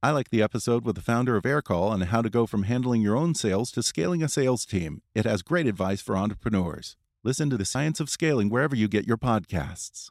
I like the episode with the founder of Aircall on how to go from handling your own sales to scaling a sales team. It has great advice for entrepreneurs. Listen to the science of scaling wherever you get your podcasts.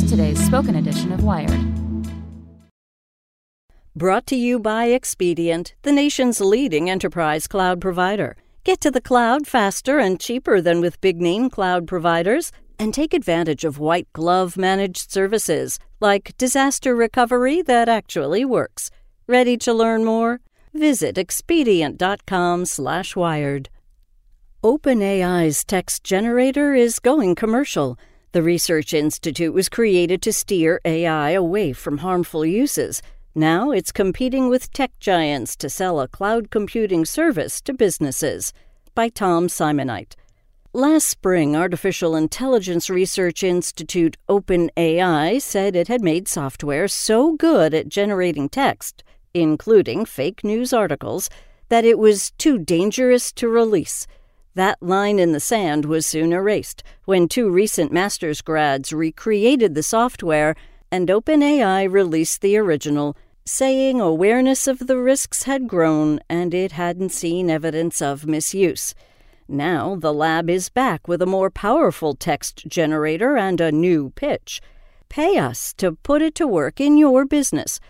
Here's today's spoken edition of Wired. Brought to you by Expedient, the nation's leading enterprise cloud provider. Get to the cloud faster and cheaper than with big name cloud providers, and take advantage of white glove managed services like disaster recovery that actually works. Ready to learn more? Visit expedient.com/wired. OpenAI's text generator is going commercial. The Research Institute was created to steer AI away from harmful uses. Now it's competing with tech giants to sell a cloud computing service to businesses. By Tom Simonite. Last spring, Artificial Intelligence Research Institute OpenAI said it had made software so good at generating text, including fake news articles, that it was too dangerous to release. That line in the sand was soon erased when two recent master's grads recreated the software and OpenAI released the original, saying awareness of the risks had grown and it hadn't seen evidence of misuse. Now the lab is back with a more powerful text generator and a new pitch. Pay us to put it to work in your business.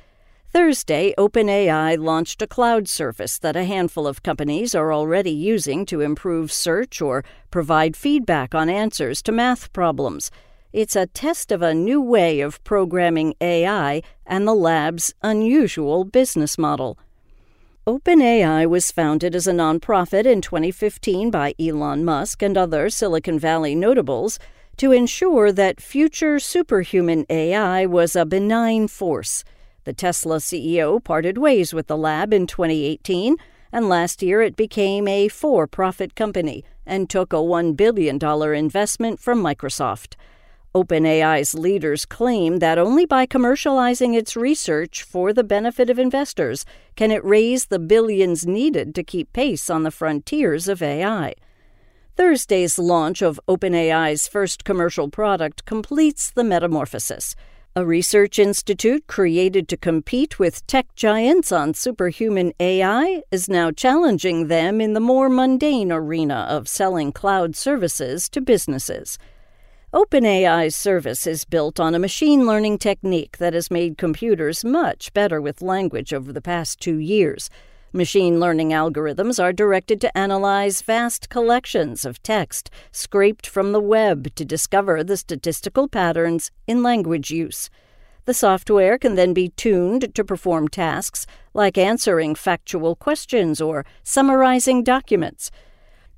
Thursday, OpenAI launched a cloud service that a handful of companies are already using to improve search or provide feedback on answers to math problems. It's a test of a new way of programming AI and the lab's unusual business model. OpenAI was founded as a nonprofit in 2015 by Elon Musk and other Silicon Valley notables to ensure that future superhuman AI was a benign force. The Tesla CEO parted ways with the lab in 2018, and last year it became a for profit company and took a $1 billion investment from Microsoft. OpenAI's leaders claim that only by commercializing its research for the benefit of investors can it raise the billions needed to keep pace on the frontiers of AI. Thursday's launch of OpenAI's first commercial product completes the metamorphosis. A research institute created to compete with tech giants on superhuman AI is now challenging them in the more mundane arena of selling cloud services to businesses. OpenAI's service is built on a machine learning technique that has made computers much better with language over the past two years. Machine learning algorithms are directed to analyze vast collections of text scraped from the web to discover the statistical patterns in language use. The software can then be tuned to perform tasks like answering factual questions or summarizing documents.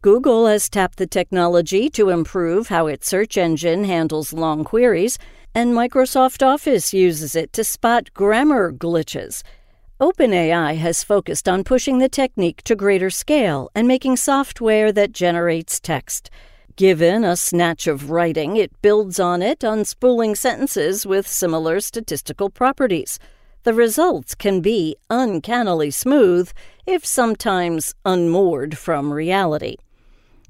Google has tapped the technology to improve how its search engine handles long queries, and Microsoft Office uses it to spot grammar glitches. OpenAI has focused on pushing the technique to greater scale and making software that generates text. Given a snatch of writing, it builds on it, unspooling sentences with similar statistical properties. The results can be uncannily smooth, if sometimes unmoored from reality.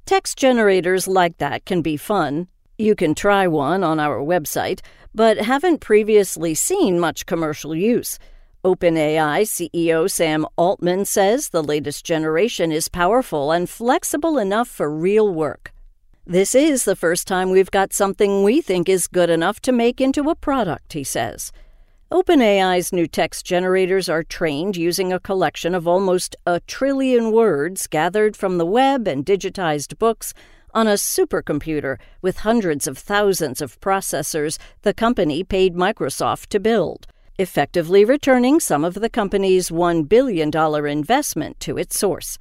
Text generators like that can be fun. You can try one on our website, but haven't previously seen much commercial use. OpenAI CEO Sam Altman says the latest generation is powerful and flexible enough for real work. This is the first time we've got something we think is good enough to make into a product, he says. OpenAI's new text generators are trained using a collection of almost a trillion words gathered from the web and digitized books on a supercomputer with hundreds of thousands of processors the company paid Microsoft to build, effectively returning some of the company's $1 billion investment to its source.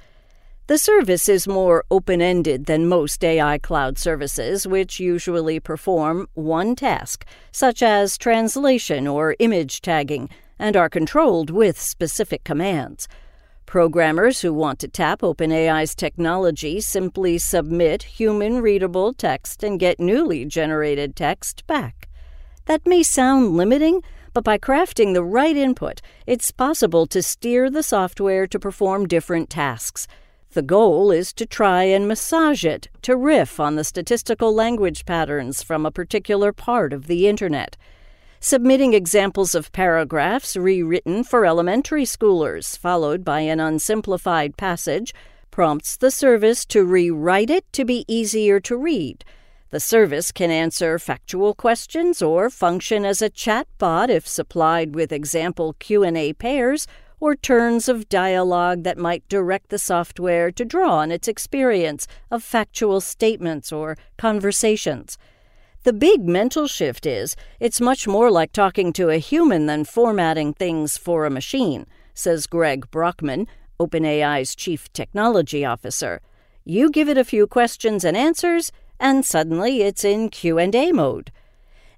The service is more open ended than most AI cloud services, which usually perform one task, such as translation or image tagging, and are controlled with specific commands. Programmers who want to tap OpenAI's technology simply submit human readable text and get newly generated text back. That may sound limiting, but by crafting the right input, it's possible to steer the software to perform different tasks the goal is to try and massage it to riff on the statistical language patterns from a particular part of the Internet. Submitting examples of paragraphs rewritten for elementary schoolers, followed by an unsimplified passage, prompts the service to rewrite it to be easier to read. The service can answer factual questions or function as a chatbot if supplied with example Q&A pairs or turns of dialogue that might direct the software to draw on its experience of factual statements or conversations. The big mental shift is it's much more like talking to a human than formatting things for a machine, says Greg Brockman, OpenAI's chief technology officer. You give it a few questions and answers, and suddenly it's in Q&A mode.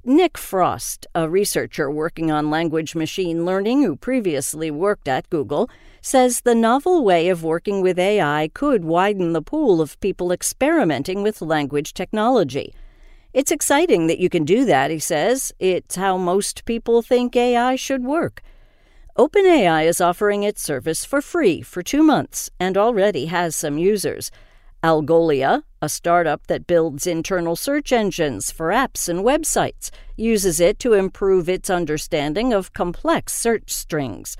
Nick Frosst, a researcher working on language machine learning who previously worked at Google, says the novel way of working with AI could widen the pool of people experimenting with language technology. It's exciting that you can do that, he says. It's how most people think AI should work. OpenAI is offering its service for free for two months and already has some users. Algolia, a startup that builds internal search engines for apps and websites, uses it to improve its understanding of complex search strings.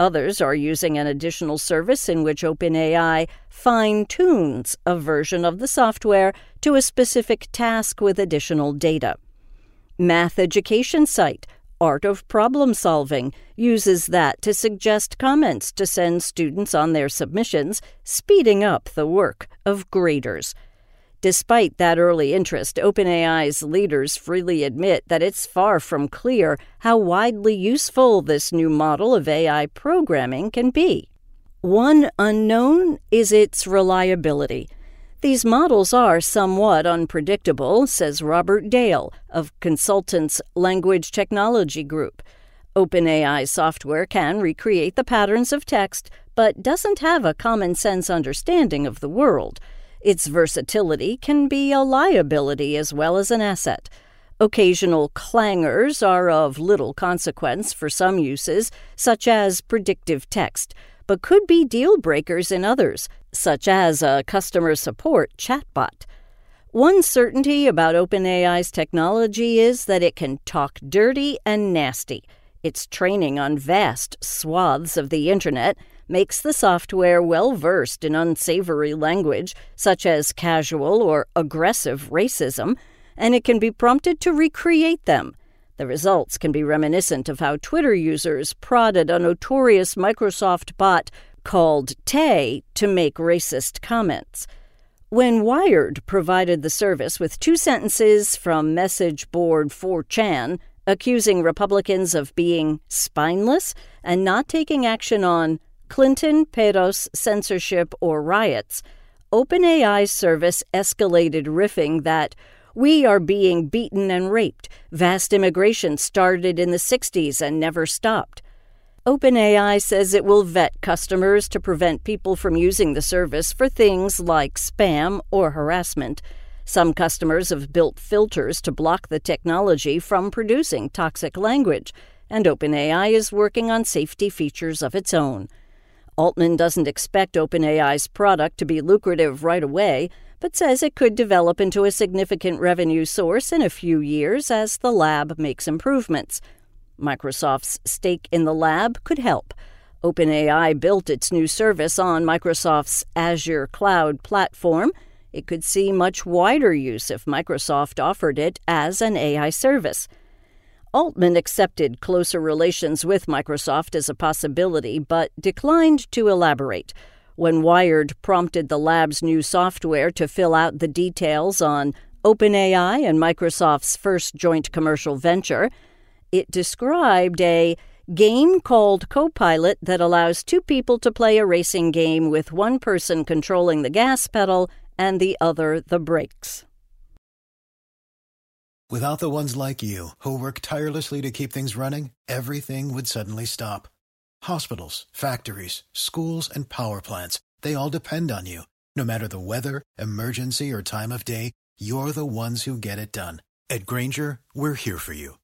Others are using an additional service in which OpenAI fine tunes a version of the software to a specific task with additional data. Math education site Art of Problem Solving uses that to suggest comments to send students on their submissions, speeding up the work of graders. Despite that early interest, OpenAI's leaders freely admit that it's far from clear how widely useful this new model of AI programming can be. One unknown is its reliability. These models are somewhat unpredictable, says Robert Dale of Consultants Language Technology Group. OpenAI software can recreate the patterns of text, but doesn't have a common sense understanding of the world. Its versatility can be a liability as well as an asset. Occasional clangers are of little consequence for some uses, such as predictive text but could be deal breakers in others, such as a customer support chatbot. One certainty about OpenAI's technology is that it can talk dirty and nasty. Its training on vast swaths of the Internet makes the software well versed in unsavory language, such as casual or aggressive racism, and it can be prompted to recreate them. The results can be reminiscent of how Twitter users prodded a notorious Microsoft bot called Tay to make racist comments. When Wired provided the service with two sentences from message board 4chan accusing Republicans of being spineless and not taking action on Clinton, Peros, censorship, or riots, OpenAI's service escalated riffing that we are being beaten and raped. Vast immigration started in the 60s and never stopped. OpenAI says it will vet customers to prevent people from using the service for things like spam or harassment. Some customers have built filters to block the technology from producing toxic language, and OpenAI is working on safety features of its own. Altman doesn't expect OpenAI's product to be lucrative right away, but says it could develop into a significant revenue source in a few years as the lab makes improvements. Microsoft's stake in the lab could help. OpenAI built its new service on Microsoft's Azure cloud platform. It could see much wider use if Microsoft offered it as an AI service. Altman accepted closer relations with Microsoft as a possibility, but declined to elaborate. When Wired prompted the lab's new software to fill out the details on OpenAI and Microsoft's first joint commercial venture, it described a game called Copilot that allows two people to play a racing game with one person controlling the gas pedal and the other the brakes. Without the ones like you, who work tirelessly to keep things running, everything would suddenly stop. Hospitals, factories, schools, and power plants, they all depend on you. No matter the weather, emergency, or time of day, you're the ones who get it done. At Grainger, we're here for you